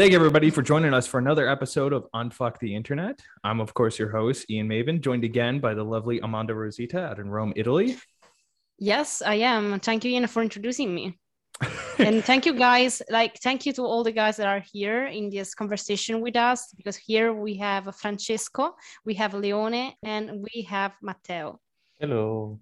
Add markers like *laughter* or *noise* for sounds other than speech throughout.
Thank you, everybody, for joining us for another episode of Unfuck the Internet. I'm, of course, your host, Ian Maven, joined again by the lovely Amanda Rosita out in Rome, Italy. Yes, I am. Thank you, Ian, for introducing me. *laughs* and thank you, guys. Like, thank you to all the guys that are here in this conversation with us, because here we have Francesco, we have Leone, and we have Matteo. Hello.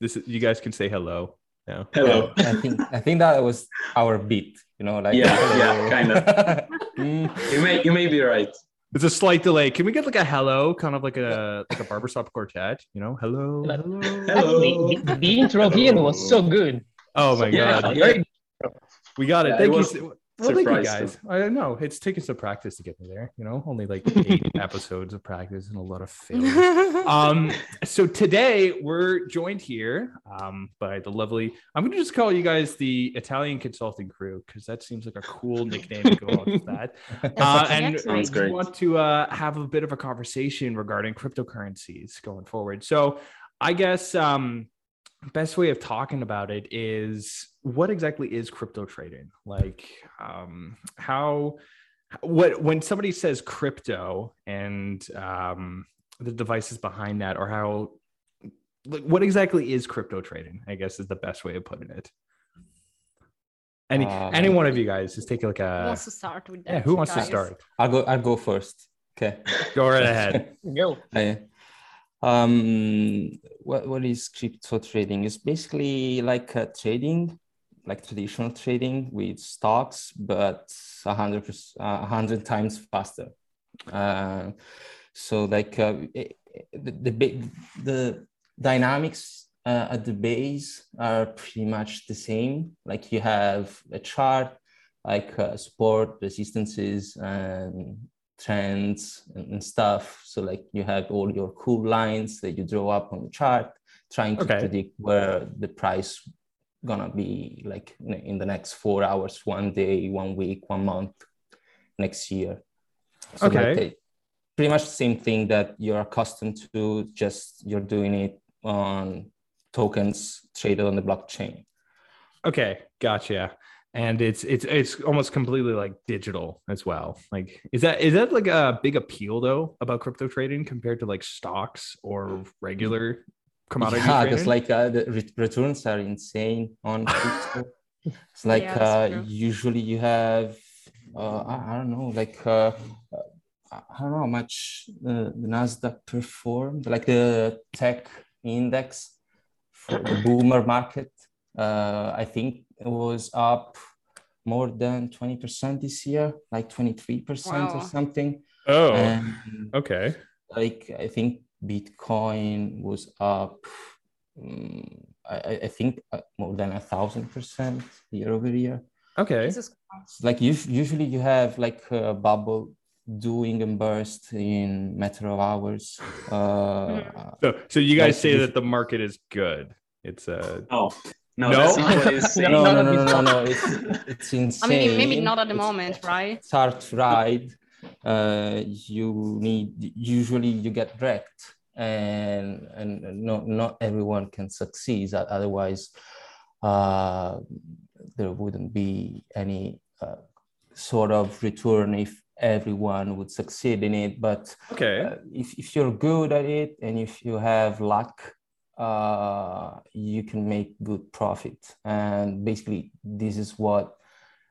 This is, you guys can say hello. Yeah. Hello. I think I think that was our beat. You know, like yeah, hello. yeah, kind of. *laughs* mm. You may you may be right. It's a slight delay. Can we get like a hello, kind of like a like a barbershop quartet? You know, hello, hello. hello. The, the intro here was so good. Oh my yeah, god! Yeah. We got it. Yeah, Thank it you. Well, thank you guys. Them. I don't know. It's taken some practice to get me there. You know, only like *laughs* eight episodes of practice and a lot of failures. *laughs* um, so today we're joined here um, by the lovely. I'm going to just call you guys the Italian Consulting Crew because that seems like a cool *laughs* nickname to go on with that. Uh, and we want to uh, have a bit of a conversation regarding cryptocurrencies going forward. So I guess. Um, best way of talking about it is what exactly is crypto trading? Like um how what when somebody says crypto and um the devices behind that or how like what exactly is crypto trading i guess is the best way of putting it. Any um, any one of you guys just take like a look at who wants to start with that yeah who wants guys? to start? I'll go i'll go first. Okay. Go right *laughs* ahead. Go um, what, what is crypto trading? It's basically like uh, trading, like traditional trading with stocks, but a hundred a hundred times faster. Uh, so like uh, the, the the dynamics uh, at the base are pretty much the same. Like you have a chart, like uh, support, resistances, and trends and, stuff. So like you have all your cool lines that you draw up on the chart, trying to okay. predict where the price gonna be like in the next four hours, one day, one week, one month, next year. So okay. Like, pretty much the same thing that you're accustomed to, just you're doing it on tokens traded on the blockchain. Okay, gotcha and it's it's it's almost completely like digital as well. Like is that is that like a big appeal though about crypto trading compared to like stocks or regular commodity yeah because like uh, the returns are insane on *laughs* crypto. It's like yeah, uh, usually you have uh, I, I, don't know like uh, I don't know how much uh, the Nasdaq performed like the tech index for the *clears throat* boomer market. Uh, I think it was up more than 20% this year, like 23% wow. or something. Oh, and okay. Like I think Bitcoin was up, um, I, I, think uh, more than a thousand percent year over year. Okay. Like usually you have like a bubble doing and burst in matter of hours. Uh, so, so you guys like say that the market is good. It's a uh... oh *laughs* no, no, no, no, no, no, no, It's it's insane. *laughs* I mean, maybe not at the it's, moment, right? It's hard to ride. Uh, you need usually you get wrecked, and and not not everyone can succeed. Otherwise, uh, there wouldn't be any uh, sort of return if everyone would succeed in it. But okay, uh, if if you're good at it and if you have luck uh, you can make good profit. And basically, this is what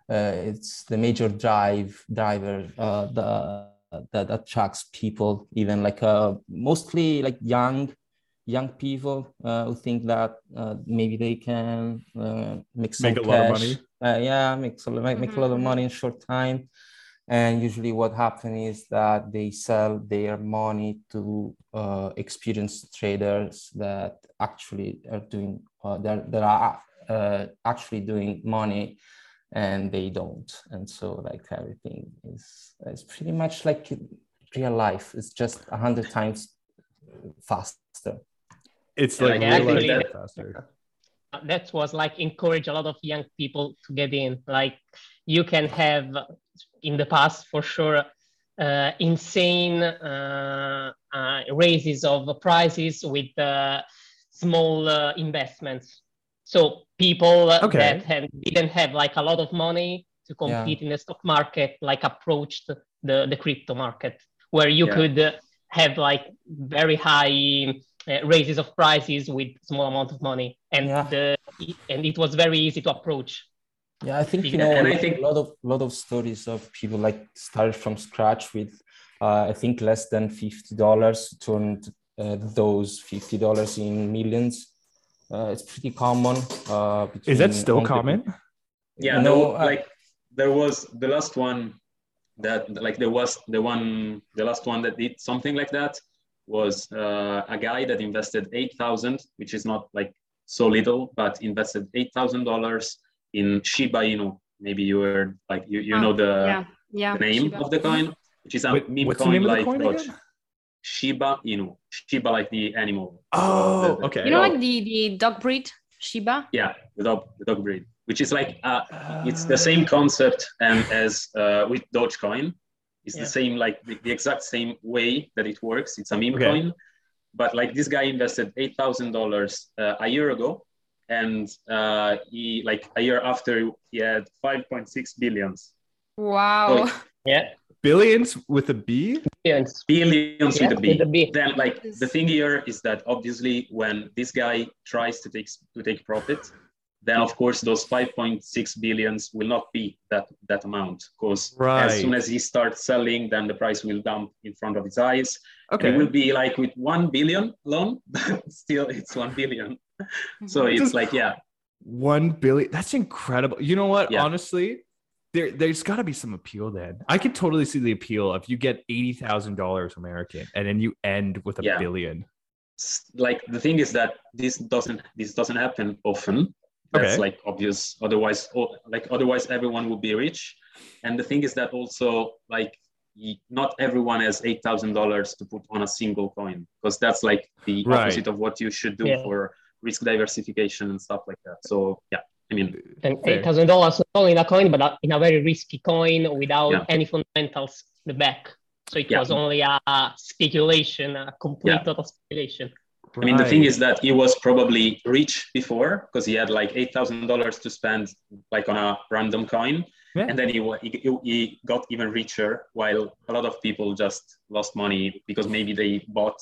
uh, it's the major drive driver uh, the, that attracts people, even like uh, mostly like young young people uh, who think that uh, maybe they can uh, make some make a cash. lot of money. Uh, yeah, make, make, make a lot of mm-hmm. money in short time. And usually, what happens is that they sell their money to uh, experienced traders that actually are doing uh, that, that are uh, actually doing money, and they don't. And so, like everything is is pretty much like real life. It's just a hundred times faster. It's like yeah, actually, that, faster. That was like encourage a lot of young people to get in. Like you can have in the past for sure uh, insane uh, uh, raises of prices with uh, small uh, investments. So people okay. that had, didn't have like a lot of money to compete yeah. in the stock market like approached the, the crypto market where you yeah. could uh, have like very high uh, raises of prices with small amount of money and yeah. the and it was very easy to approach yeah i think you know and I think a lot of lot of stories of people like started from scratch with uh, i think less than $50 turned uh, those $50 in millions uh, it's pretty common uh, is that still common people. yeah no uh, like there was the last one that like there was the one the last one that did something like that was uh, a guy that invested 8000 which is not like so little but invested $8000 in shiba inu maybe you were like you, you oh, know the, yeah, yeah, the name shiba. of the coin which is a Wait, meme coin like coin shiba inu shiba like the animal oh the, the, okay you know like the the dog breed shiba yeah the dog the dog breed which is like uh, it's the same concept and as uh, with Dogecoin. It's yeah. the same, like the, the, exact same way that it works. It's a meme okay. coin, but like this guy invested eight thousand uh, dollars a year ago, and uh, he like a year after he had five point six billions. Wow. So, yeah. Billions with a B? Billions. Billions yeah, with a B. With a B. Then like the thing here is that obviously when this guy tries to take to take profit, then of course those 5.6 billions will not be that that amount because right. as soon as he starts selling then the price will dump in front of his eyes okay and it will be like with 1 billion loan *laughs* but still it's 1 billion so *laughs* it's like yeah 1 billion that's incredible you know what yeah. honestly there, there's got to be some appeal then. I could totally see the appeal if you get eighty thousand dollars American and then you end with a yeah. billion. Like the thing is that this doesn't this doesn't happen often, that's okay. like obvious otherwise like otherwise everyone would be rich and the thing is that also like not everyone has eight thousand dollars to put on a single coin because that's like the right. opposite of what you should do yeah. for risk diversification and stuff like that so yeah I mean, and eight thousand dollars not only in a coin, but in a very risky coin without yeah. any fundamentals in the back. So it yeah. was only a speculation, a complete yeah. total speculation. Right. I mean, the thing is that he was probably rich before because he had like eight thousand dollars to spend like on a random coin, yeah. and then he, he he got even richer. While a lot of people just lost money because maybe they bought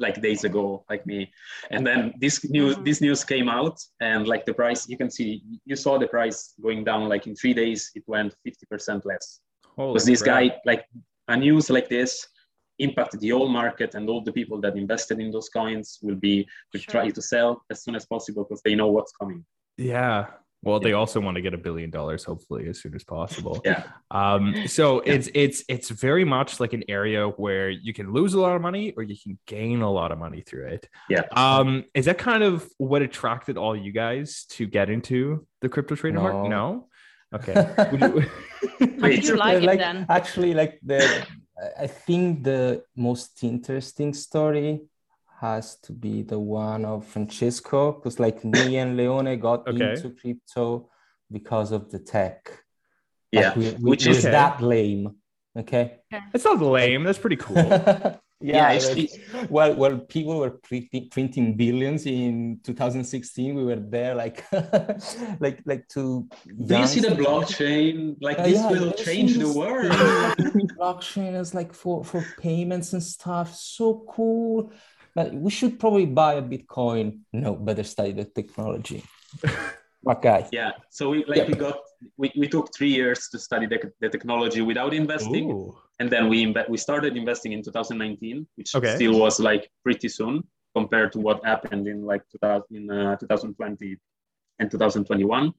like days ago, like me. And then this news mm-hmm. this news came out, and like the price, you can see you saw the price going down. Like in three days, it went fifty percent less. Because this guy, like a news like this, impact the whole market and all the people that invested in those coins will be will sure. try to sell as soon as possible because they know what's coming yeah well they also want to get a billion dollars hopefully as soon as possible. Yeah. Um so yeah. it's it's it's very much like an area where you can lose a lot of money or you can gain a lot of money through it. Yeah. Um is that kind of what attracted all you guys to get into the crypto trading no. market? No. Okay. *laughs* How did you like, like it then? Actually, like the I think the most interesting story has to be the one of Francesco, because like me and Leone got okay. into crypto because of the tech. Yeah, like we, which is okay. that lame. Okay, it's not lame. That's pretty cool. *laughs* yeah, yeah well well people were printing billions in 2016 we were there like *laughs* like like to do you see the blockchain like uh, this yeah, will change the world *laughs* blockchain is like for for payments and stuff so cool but we should probably buy a bitcoin no better study the technology. *laughs* What guy. Yeah so we like yeah. we got we, we took three years to study the, the technology without investing. Ooh. And then we imbe- we started investing in 2019 which okay. still was like pretty soon compared to what happened in like 2000 in uh, 2020 and 2021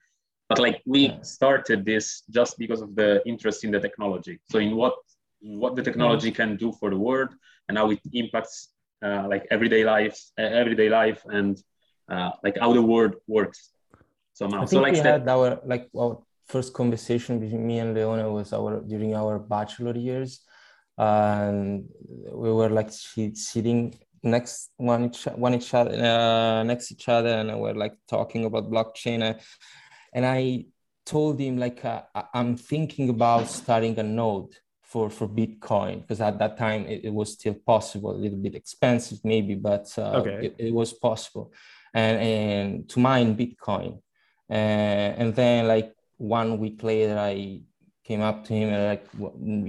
but like we started this just because of the interest in the technology. So in what what the technology can do for the world and how it impacts uh, like everyday life everyday life and uh, like how the world works somehow. I think so like we had our like well, first conversation between me and Leone was our during our bachelor years, and we were like sitting next one each one each other uh, next each other, and we're like talking about blockchain, and I told him like uh, I'm thinking about starting a node for for Bitcoin because at that time it, it, was still possible, a little bit expensive maybe, but uh, okay. it, it, was possible, and and to mine Bitcoin, and, and then like one week later, I came up to him and like,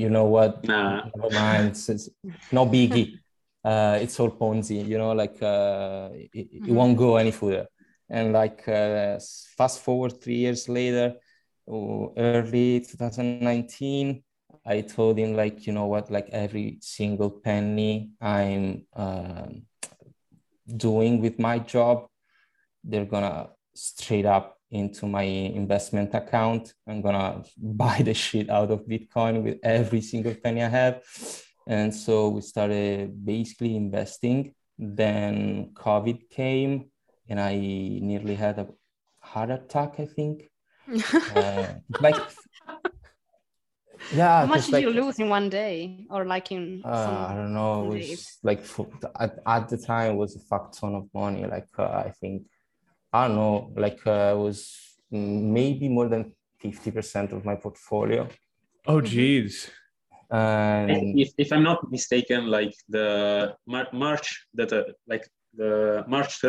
you know what? Nah. Never mind. It's, it's no biggie. *laughs* Uh, it's all Ponzi, you know, like uh, it, it mm-hmm. won't go any further. And like uh, fast forward three years later, early 2019, I told him like, you know what, like every single penny I'm uh, doing with my job, they're gonna straight up into my investment account. I'm gonna *laughs* buy the shit out of Bitcoin with every single penny I have. And so we started basically investing. Then COVID came and I nearly had a heart attack, I think. *laughs* uh, like yeah how much did like, you lose in one day or like in uh, i don't know it was days? like for, at, at the time it was a fuck ton of money like uh, i think i don't know like uh, it was maybe more than 50% of my portfolio oh mm-hmm. geez and if, if i'm not mistaken like the Mar- march that uh, like the march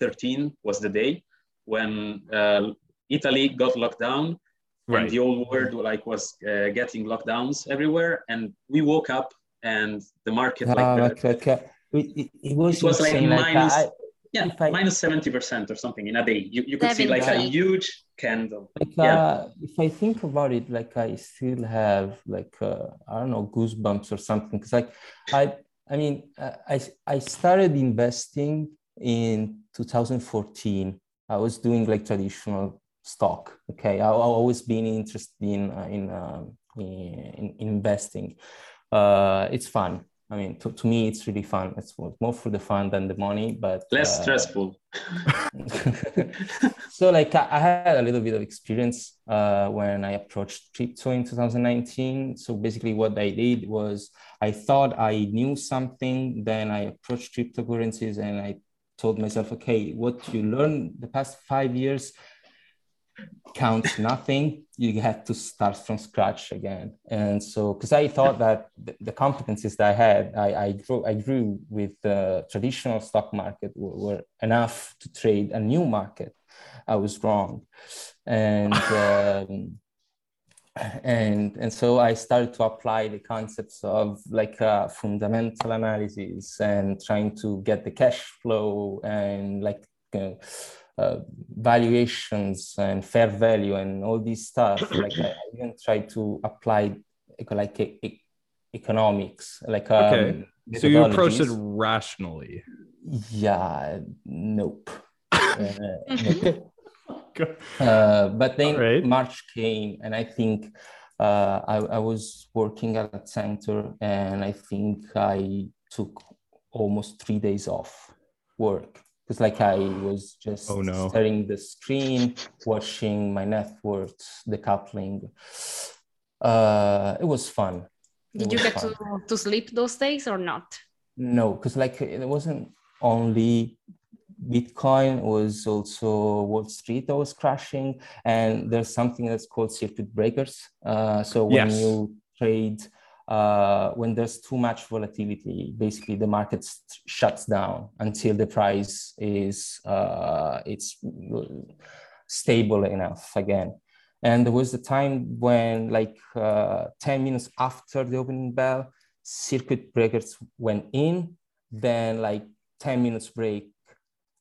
13 was the day when uh, italy got locked down right. and the old world like was uh, getting lockdowns everywhere and we woke up and the market like, oh, okay, okay. It, it, was, it was like, like minus, I, yeah I, minus 70% or something in a day you, you could see like a huge candle like, yeah. Uh, if i think about it like i still have like uh, i don't know goosebumps or something because like i i mean uh, i i started investing in 2014 i was doing like traditional stock. Okay, I, have always been interested in uh, in, um, in, in investing. Uh, it's fun. I mean, to, to me, it's really fun. It's more for the fun than the money, but less uh, stressful. *laughs* *laughs* so, like, I, I, had a little bit of experience uh, when I approached crypto in 2019. So, basically, what I did was I thought I knew something, then I approached cryptocurrencies and I told myself, okay, what you learned the past five years, counts nothing you have to start from scratch again. And so because i thought that the, the, competencies that i had i, I grew i grew with the traditional stock market were, were, enough to trade a new market. I was wrong. And *laughs* um, and and so i started to apply the concepts of like uh, fundamental analysis and trying to get the cash flow and like uh, valuations and fair value and all this stuff. like I, even try to apply like economics, like um, okay. So you approach it rationally. Yeah. Nope. *laughs* uh, nope. Uh, but then right. March came, and I think uh, I, I, was working at a center, and I think I took almost three days off work because like I was just oh, no. staring the screen, watching my net worth decoupling. Uh, it was fun. Did it you get to, to sleep those days or not? No, because like it wasn't only Bitcoin, it was also Wall Street that was crashing, and there's something that's called circuit breakers. Uh, so when yes. you trade uh, when there's too much volatility, basically the market shuts down until the price is uh, it's stable enough again. And there was the time when, like uh, 10 minutes after the opening bell, circuit breakers went in. Then, like 10 minutes break,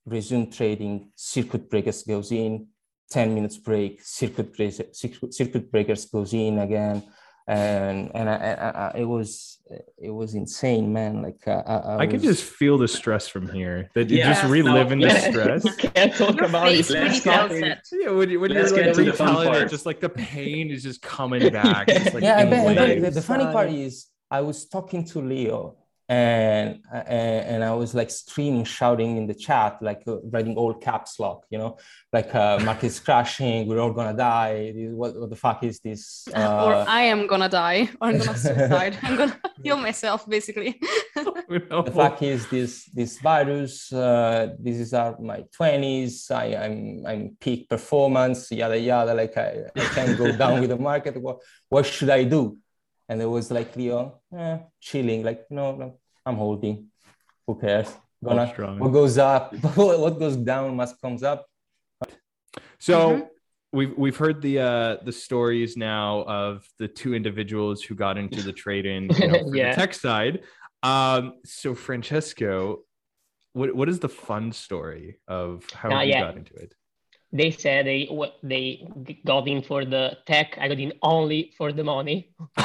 resume trading. Circuit breakers goes in. 10 minutes break, circuit, circuit breakers goes in again and and I, I, I, it was it was insane, man. Like uh, I, I, I could just feel the stress from here. That you yeah, just reliving no, the stress. you can't talk Your about it. Let's talk, yeah, when, you, when you're like retelling it, just like the pain is just coming back. Just, like, *laughs* yeah, I bet, the, the funny part is I was talking to Leo and and I was like screaming, shouting in the chat, like uh, writing all caps lock, you know, like uh, *laughs* market's crashing, we're all gonna die. What, what the fuck is this? Uh, or I am gonna die, or I'm gonna suicide. *laughs* I'm gonna kill myself, basically. the fuck is this this virus? Uh, this is our my twenties. I I'm I'm peak performance, yada yada. Like I, I can't go down with the market. What what should I do? And it was like Leo, eh, chilling, like, no, no, I'm holding. Who cares? Gonna, what goes up, *laughs* what goes down must comes up. So mm-hmm. we've we've heard the uh the stories now of the two individuals who got into the trading you know, *laughs* yeah. the tech side. Um, so Francesco, what what is the fun story of how uh, you yeah. got into it? They said they they got in for the tech. I got in only for the money, *laughs*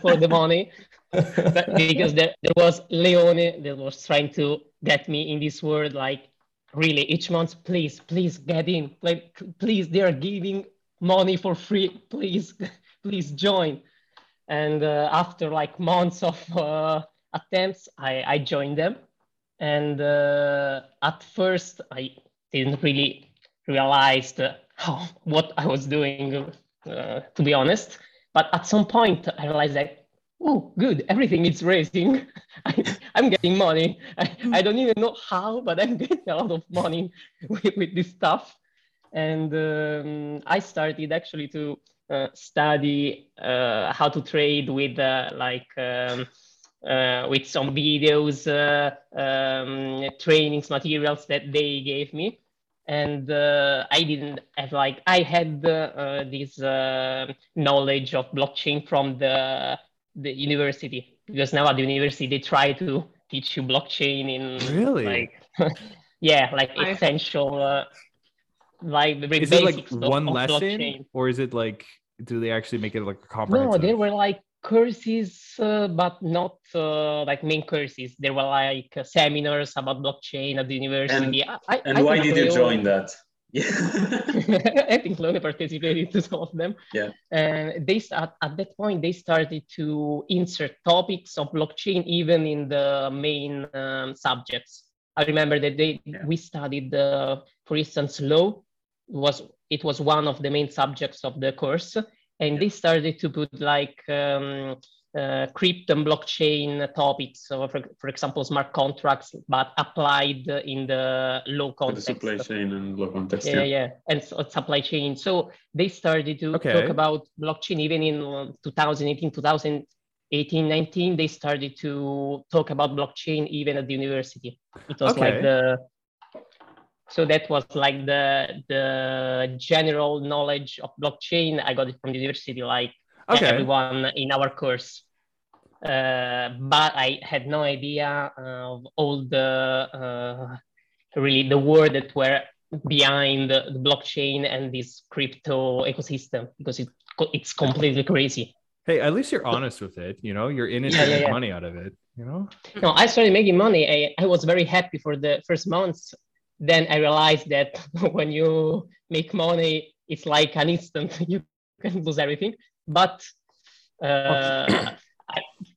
for the money, *laughs* because there, there was Leone that was trying to get me in this world like really each month please please get in. Like please they are giving money for free. Please *laughs* please join. And uh, after like months of uh, attempts i i joined them. And uh, at first i didn't really realize how what i was doing uh, to be honest but at some point i realized that oh, good, everything is raising. *laughs* I, am getting money. I, I don't even know how, but I'm getting a lot of money *laughs* with, with this stuff. And um, I started actually to uh, study uh, how to trade with uh, like um, uh, with some videos, uh, um, trainings, materials that they gave me. And uh, I didn't have like I had this knowledge of blockchain from the the university. Because now at the university they try to teach you blockchain in really? like *laughs* yeah like I... essential uh, like the is it like one of, lesson blockchain. or is it like do they actually make it like a comprehensive no there were like courses uh, but not uh, like main courses there were like uh, seminars about blockchain at the university and, I, and I why did you join that yeah. *laughs* I think Leone participated to some of them. Yeah. And they at, at that point they started to insert topics of blockchain even in the main um, subjects. I remember that they yeah. we studied the, for instance, law was it was one of the main subjects of the course, and yeah. they started to put like um, uh, crypto and blockchain topics. So, for, for example, smart contracts, but applied in the law context. The supply chain and law context. Yeah, yeah, yeah. and so, supply chain. So they started to okay. talk about blockchain even in 2018, 2018, 19. They started to talk about blockchain even at the university. It was okay. like the so that was like the the general knowledge of blockchain. I got it from the university, like okay. everyone in our course. Uh, but I had no idea of all the uh, really the word that were behind the, the, blockchain and this crypto ecosystem because it, it's completely crazy. Hey, at least you're honest with it. You know, you're in it yeah, yeah, make yeah. money out of it. You know. No, I started making money. I, I was very happy for the first months. Then I realized that *laughs* when you make money, it's like an instant. *laughs* You can lose everything. But uh, *coughs*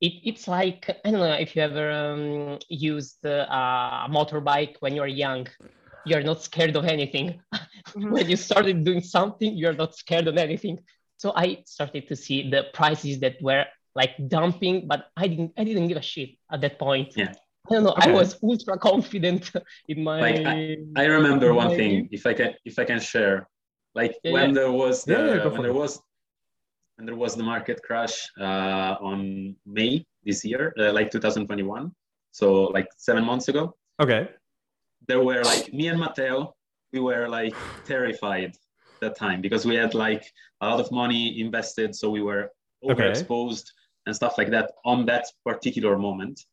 it, it's like I don't know if you ever um, used uh, a motorbike when you're young. You're not scared of anything. *laughs* Mm-hmm. when you started doing something, you're not scared of anything. So I started to see the prices that were like dumping, but I didn't I didn't give a shit at that point. Yeah. I don't know. Okay. I was ultra confident *laughs* in my. Like I, I remember one thing. If I can, if I can share, like yeah, when yeah. there was the yeah, when there was and there was the market crash uh, on May this year, uh, like 2021. So like seven months ago. Okay. There were like me and Matteo, we were like terrified that time because we had like a lot of money invested, so we were overexposed okay. and stuff like that on that particular moment.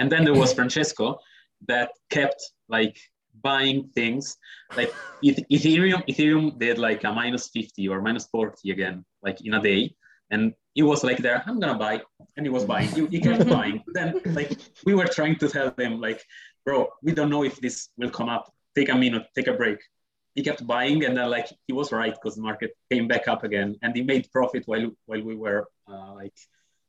And then there was Francesco that kept like buying things. Like ethereum ethereum did like a minus 50 or minus 40 again like in a day. And he was like there i'm gonna buy and he was buying. He, he kept *laughs* buying. Then like we were trying to tell him like bro we don't know if this will come up. Take a minute take a break. He kept buying and then like he was right because the market came back up again and he made profit while while we were uh, like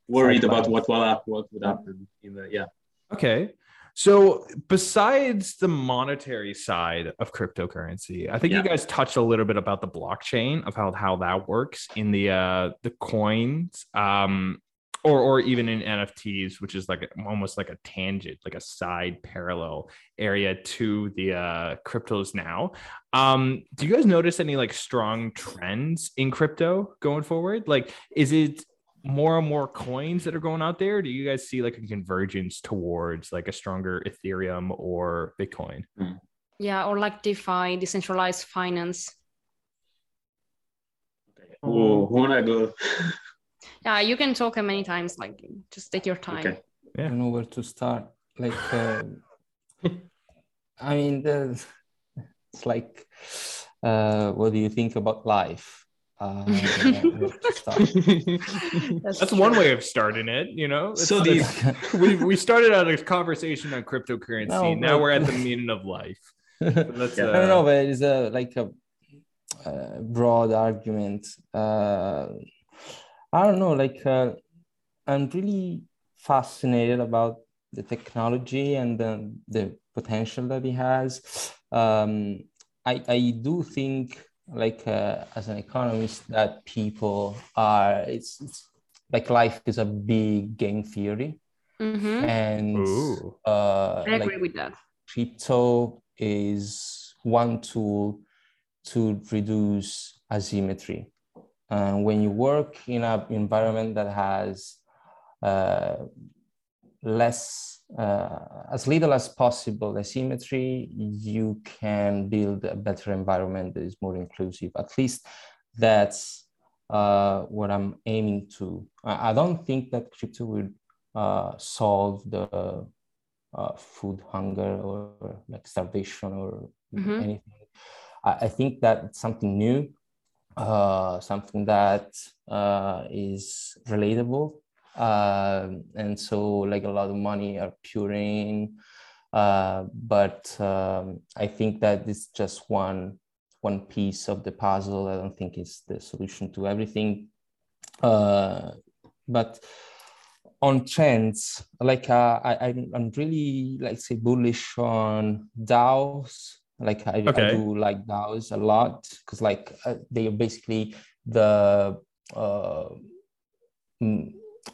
worried about what what, what would happen in the yeah okay so, besides the monetary side of cryptocurrency, I think yeah. you guys touched a little bit about the blockchain of how how that works in the uh the coins, um, or or even in NFTs, which is like almost like a tangent, like a side parallel area to the uh cryptos now. Um, do you guys notice any like strong trends in crypto going forward? Like, is it more and more coins that are going out there? Do you guys see like a convergence towards like a stronger Ethereum or Bitcoin? Yeah, or like DeFi, decentralized finance. Oh, wanna go? Yeah, you can talk many times. Like, just take your time. Okay. Yeah. I don't know where to start. Like, uh, *laughs* I mean, it's like, uh, what do you think about life? Uh, *laughs* that's, that's one way of starting it, you know. It's, so these *laughs* we we started out a conversation on cryptocurrency. No, now we're at the *laughs* meaning of life. That's, uh, I don't know, but it's a like a, a broad argument. Uh, I don't know, like uh, I'm really fascinated about the technology and the, the potential that it has. Um, I, I do think like uh, as an economist that people are it's, it's like life is a big game theory mm-hmm. and uh, I agree like with that. Crypto is one tool to reduce asymmetry. And when you work in an environment that has uh, less, uh, as little as possible asymmetry, you can build a better environment that is more inclusive. At least that's uh, what I'm aiming to. I, don't think that crypto would uh, solve the uh, food hunger or like starvation or mm-hmm. anything. I, I, think that it's something new, uh, something that uh, is relatable. Um, and so like a lot of money are pouring. Uh, but um, I think that it's just one one piece of the puzzle. I don't think it's the solution to everything. Uh, but on trends, like uh, I, I'm really like say bullish on DAOs. Like I, okay. I do like DAOs a lot because like uh, they are basically the uh,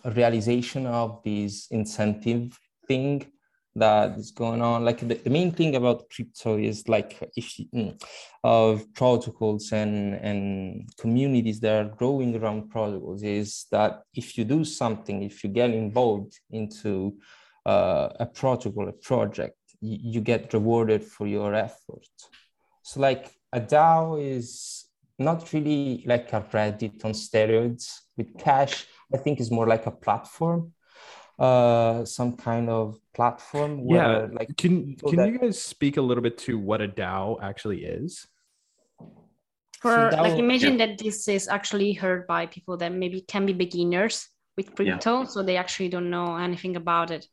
realization of this incentive thing that is going on. Like the, the main thing about crypto is like if you, mm, of protocols and and communities that are growing around protocols is that if you do something, if you get involved into uh, a protocol, a project, you, you get rewarded for your effort. So like a DAO is not really like a Reddit on steroids with cash. I think is more like a platform uh some kind of platform where, yeah like can can that... you guys speak a little bit to what a dao actually is for so like imagine yeah. that this is actually heard by people that maybe can be beginners with crypto yeah. so they actually don't know anything about it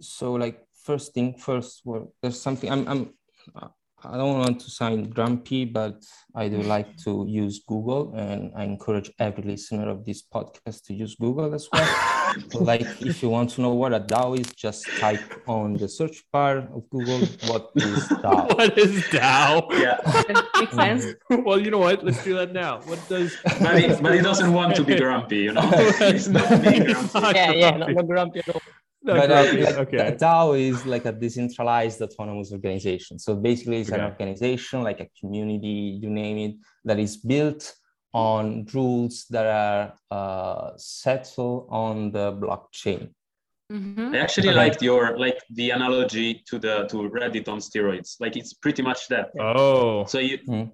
so like first thing first well there's something i'm i'm I don't want to sound grumpy, but I do like to use Google, and I encourage every listener of this podcast to use Google as well. *laughs* like, if you want to know what a DAO is, just type on the search bar of Google what is *laughs* DAO. what is DAO? Yeah, makes sense. *laughs* well, you know what? Let's do that now. What does? But he, but he doesn't want to be grumpy, you know. He's not being grumpy. yeah, yeah, not grumpy at all but uh, like okay. DAO is like a decentralized autonomous organization. So basically, it's okay. an organization like a community, you name it, that is built on rules that are uh, settled on the blockchain. Mm-hmm. I actually okay. liked your like the analogy to the to Reddit on steroids. Like it's pretty much that. Oh. So you. Mm-hmm.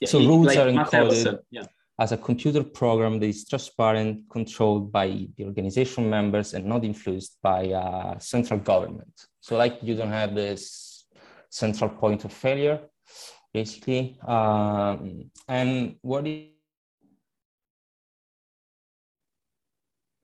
Yeah, so rules like are encoded. yeah as a computer program that is transparent, controlled by the organization members and not influenced by uh, central government. So like you don't have this central point of failure, basically. Um, and what is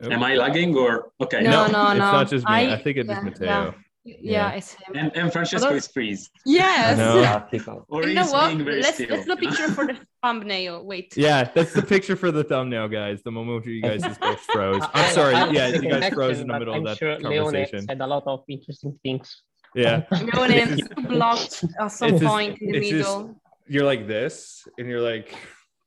Am I lagging or okay? No, no, no. It's not just me. I, I think it's yeah, Matteo. Yeah. Yeah, yeah, it's him. And, and Francesco Although, is freeze. Yes. No. or *laughs* you know what? Let's, still. let's the picture for the *laughs* thumbnail. Wait. Yeah, that's the picture for the thumbnail, guys. The moment you guys just both froze. *laughs* I'm sorry. yeah, you guys froze in the middle of that sure conversation. Leone said a lot of interesting things. Yeah. Leone blocked at some point just, in the middle. Just, you're like this, and you're like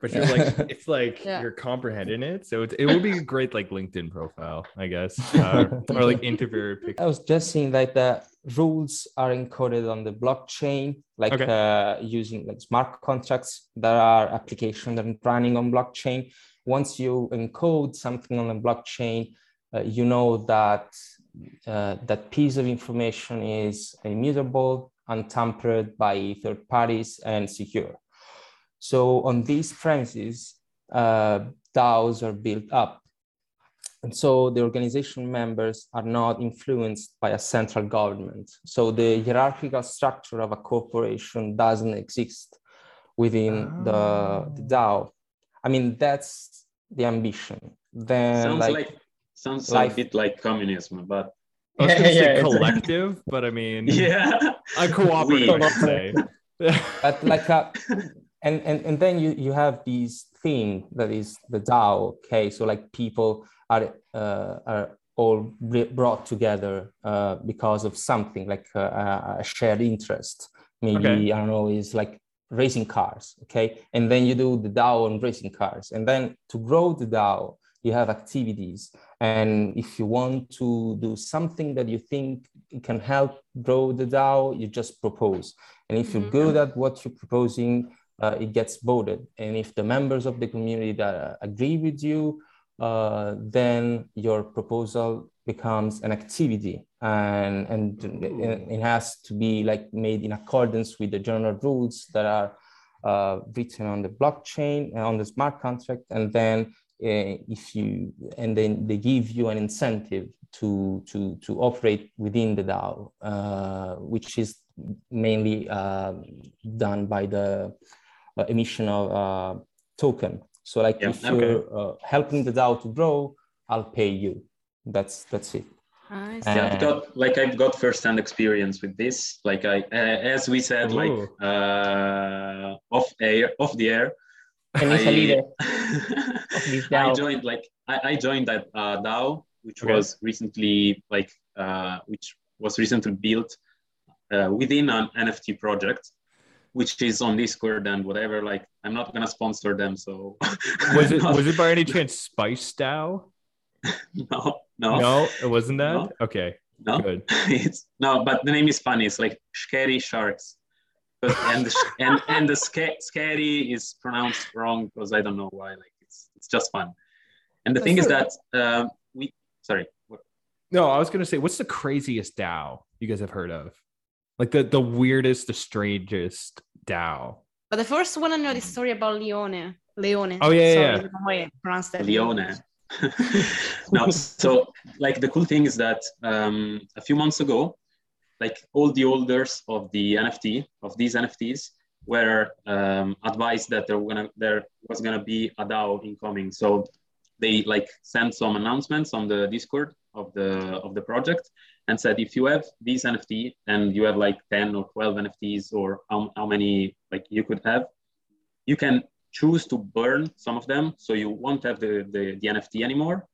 but you're like *laughs* it's like yeah. you're comprehending it so it, it would be a great like linkedin profile i guess *laughs* uh, or like interview picture. i was just saying like the rules are encoded on the blockchain like okay. uh, using like smart contracts that are applications that are running on blockchain once you encode something on the blockchain uh, you know that uh, that piece of information is immutable untampered by third parties and secure so on these premises, uh, DAOs are built up. And so the organization members are not influenced by a central government. So the hierarchical structure of a corporation doesn't exist within oh. the, the DAO. I mean, that's the ambition. Then sounds like, like sounds life, a bit like communism, but I was gonna say collective, but I mean *laughs* yeah, a cooperative, I'd say. but like a, and, and and then you you have these thing that is the DAO. Okay, so like people are uh, are all brought together uh, because of something like uh, a shared interest. Maybe okay. I don't know is like racing cars. Okay, and then you do the DAO on racing cars, and then to grow the DAO, you have activities. And if you want to do something that you think can help grow the DAO, you just propose. And if you're mm-hmm. good at what you're proposing, uh, it gets voted. And if the members of the community that uh, agree with you, uh, then your proposal becomes an activity. And, and it has to be like made in accordance with the general rules that are uh, written on the blockchain and on the smart contract. And then uh, if you and then they give you an incentive to to to operate within the DAO, uh, which is mainly uh, done by the uh, emission of uh, token. So like yeah, if you're uh, helping the DAO to grow, I'll pay you. That's that's it. I yeah, I've got like I've got first-hand experience with this. Like I, as we said, Ooh. like off air, off the air, and he's a leader *laughs* I joined like I, I joined that uh, DAO, which okay. was recently like uh, which was recently built uh, within an NFT project, which is on Discord and whatever. Like I'm not gonna sponsor them, so was it *laughs* was it by any chance Spice DAO? *laughs* no, no, no, it wasn't that. No. Okay, no, good. *laughs* it's no, but the name is funny. It's like Scary Sharks and the, and and the sca- scary is pronounced wrong because I don't know why. Like it's it's just fun. And the thing is that uh, we sorry. No, I was gonna say, what's the craziest DAO you guys have heard of? Like the the weirdest, the strangest DAO. But the first one I know the story about Leone. Leone. Oh yeah, Sorry, yeah. yeah. Leone. *laughs* no, so like the cool thing is that um, a few months ago, like all the holders of the NFT of these NFTs were um, advised that there, gonna, there was gonna be a DAO incoming. So they like sent some announcements on the Discord of the of the project and said if you have these NFT and you have like 10 or 12 NFTs or how, how many like you could have, you can choose to burn some of them so you won't have the, the, the NFT anymore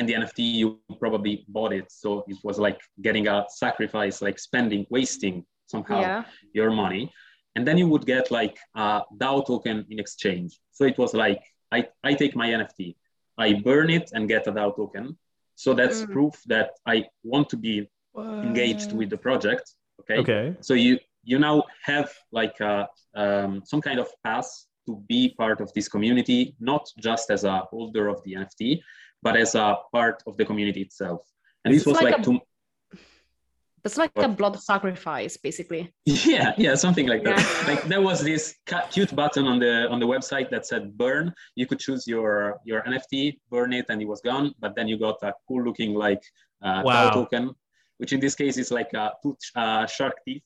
and the NFT you probably bought it. So it was like getting a sacrifice, like spending, wasting somehow yeah. your money. And then you would get like a DAO token in exchange. So it was like I, I take my NFT, I burn it and get a DAO token. So that's mm. proof that I want to be what? engaged with the project. Okay. Okay. So you you now have like a, um, some kind of pass to be part of this community, not just as a holder of the NFT, but as a part of the community itself. And this was like, like a, to. It's like what? a blood sacrifice, basically. *laughs* Yeah, yeah, something like that. Yeah. like there was this cute button on the on the website that said burn. You could choose your your NFT, burn it, and it was gone. But then you got a cool looking like uh, wow. token, which in this case is like a uh, shark teeth.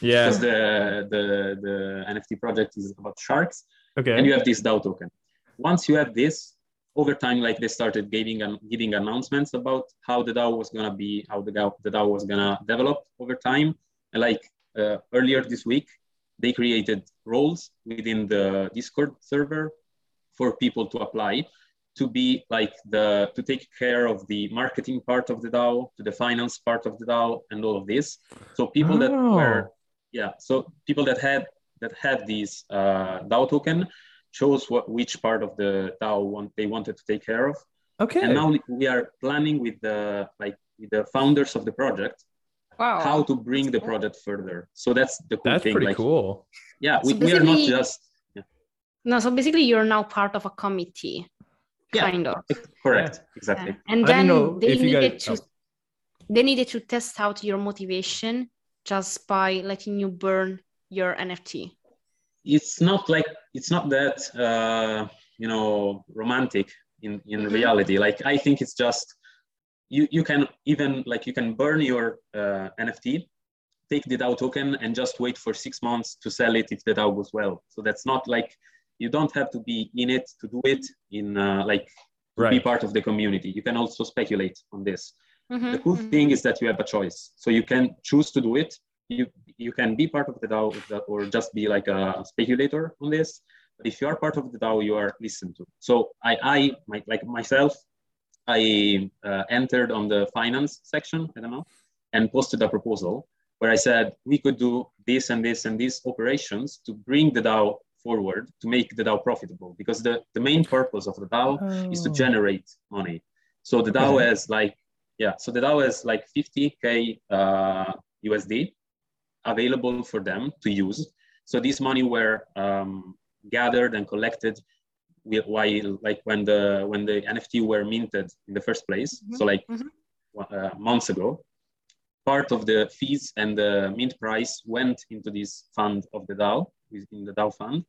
Yeah. Because the the the NFT project is about sharks. Okay. And you have this DAO token. Once you have this, over time, like they started giving and giving announcements about how the DAO was gonna be, how the DAO, the DAO was gonna develop over time. And like uh, earlier this week, they created roles within the Discord server for people to apply to be like the to take care of the marketing part of the DAO, to the finance part of the DAO, and all of this. So people oh. that were yeah, so people that had that had these uh, DAO token chose what which part of the DAO want, they wanted to take care of. Okay. And now we are planning with the like with the founders of the project wow. how to bring the project further. So that's the cool that's thing. pretty like, cool. Yeah, we, so we are not just yeah. No, so basically you're now part of a committee. Yeah, kind of. Correct. Yeah. Exactly. Yeah. And then they needed guys, to oh. they needed to test out your motivation just by letting you burn your NFT it's not like it's not that uh, you know romantic in in mm-hmm. reality like i think it's just you you can even like you can burn your uh, nft take the dao token and just wait for six months to sell it if the dao goes well so that's not like you don't have to be in it to do it in uh, like right. be part of the community you can also speculate on this mm-hmm. the cool mm-hmm. thing is that you have a choice so you can choose to do it you you can be part of the dao or just be like a speculator on this but if you are part of the DAO, you are listened to. So I, I my, like myself, I uh, entered on the finance section, I don't know, and posted a proposal where I said we could do this and this and these operations to bring the DAO forward to make the DAO profitable because the, the main purpose of the DAO oh. is to oh. generate money. So the DAO okay. has like, yeah, so the DAO has like 50K uh, USD available for them to use. So this money were um, gathered and collected while like when the when the nft were minted in the first place mm-hmm. so like mm-hmm. uh, months ago part of the fees and the mint price went into this fund of the dao in the dao fund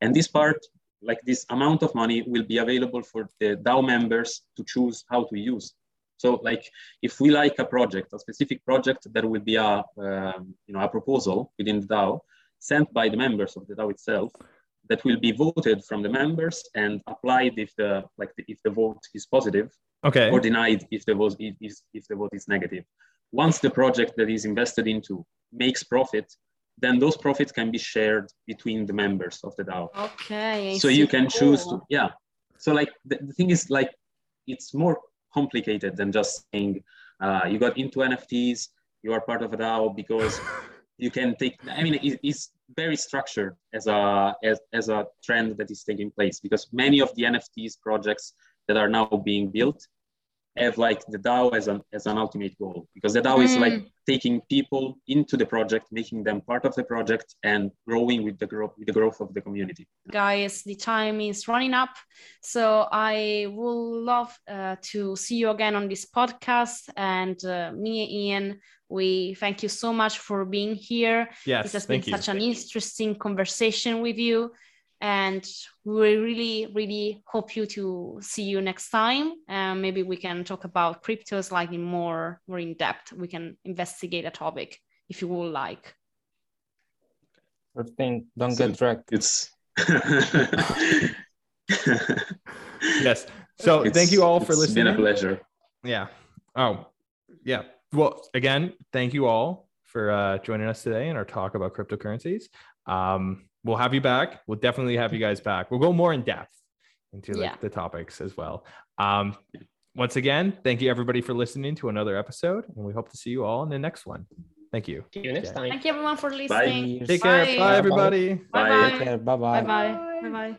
and this part like this amount of money will be available for the dao members to choose how to use so like if we like a project a specific project there will be a um, you know a proposal within the dao sent by the members of the dao itself that will be voted from the members and applied if the like the, if the vote is positive okay or denied if the vote is if the vote is negative once the project that is invested into makes profit then those profits can be shared between the members of the DAO. Okay. So you can cool. choose to, yeah. So like the, the, thing is like, it's more complicated than just saying uh, you got into NFTs, you are part of a DAO because *laughs* you can take i mean it, it's very structured as a as, as a trend that is taking place because many of the nfts projects that are now being built have like the DAO as an as an ultimate goal because the DAO mm. is like mm. taking people into the project, making them part of the project, and growing with the growth with the growth of the community. Guys, the time is running up, so I would love uh, to see you again on this podcast. And uh, me and Ian, we thank you so much for being here. Yes, this has been you. such an interesting conversation with you and we really really hope you to see you next time. And maybe we can talk about cryptos like in more more in depth. We can investigate a topic if you would like. First thing don't so get dragged. it's *laughs* yes. So it's, thank you all for listening been a pleasure. Yeah. Oh yeah. Well again thank you all for uh, joining us today in our talk about cryptocurrencies. Um, we'll have you back. We'll definitely have you guys back. We'll go more in depth into like yeah. the topics as well. Um, once again, thank you everybody for listening to another episode, and we hope to see you all in the next one. Thank you. See you next yeah. time. Thank you everyone for listening. Bye. Take care. Bye, everybody. Bye. Bye. Bye. Bye. Bye. Bye. Bye.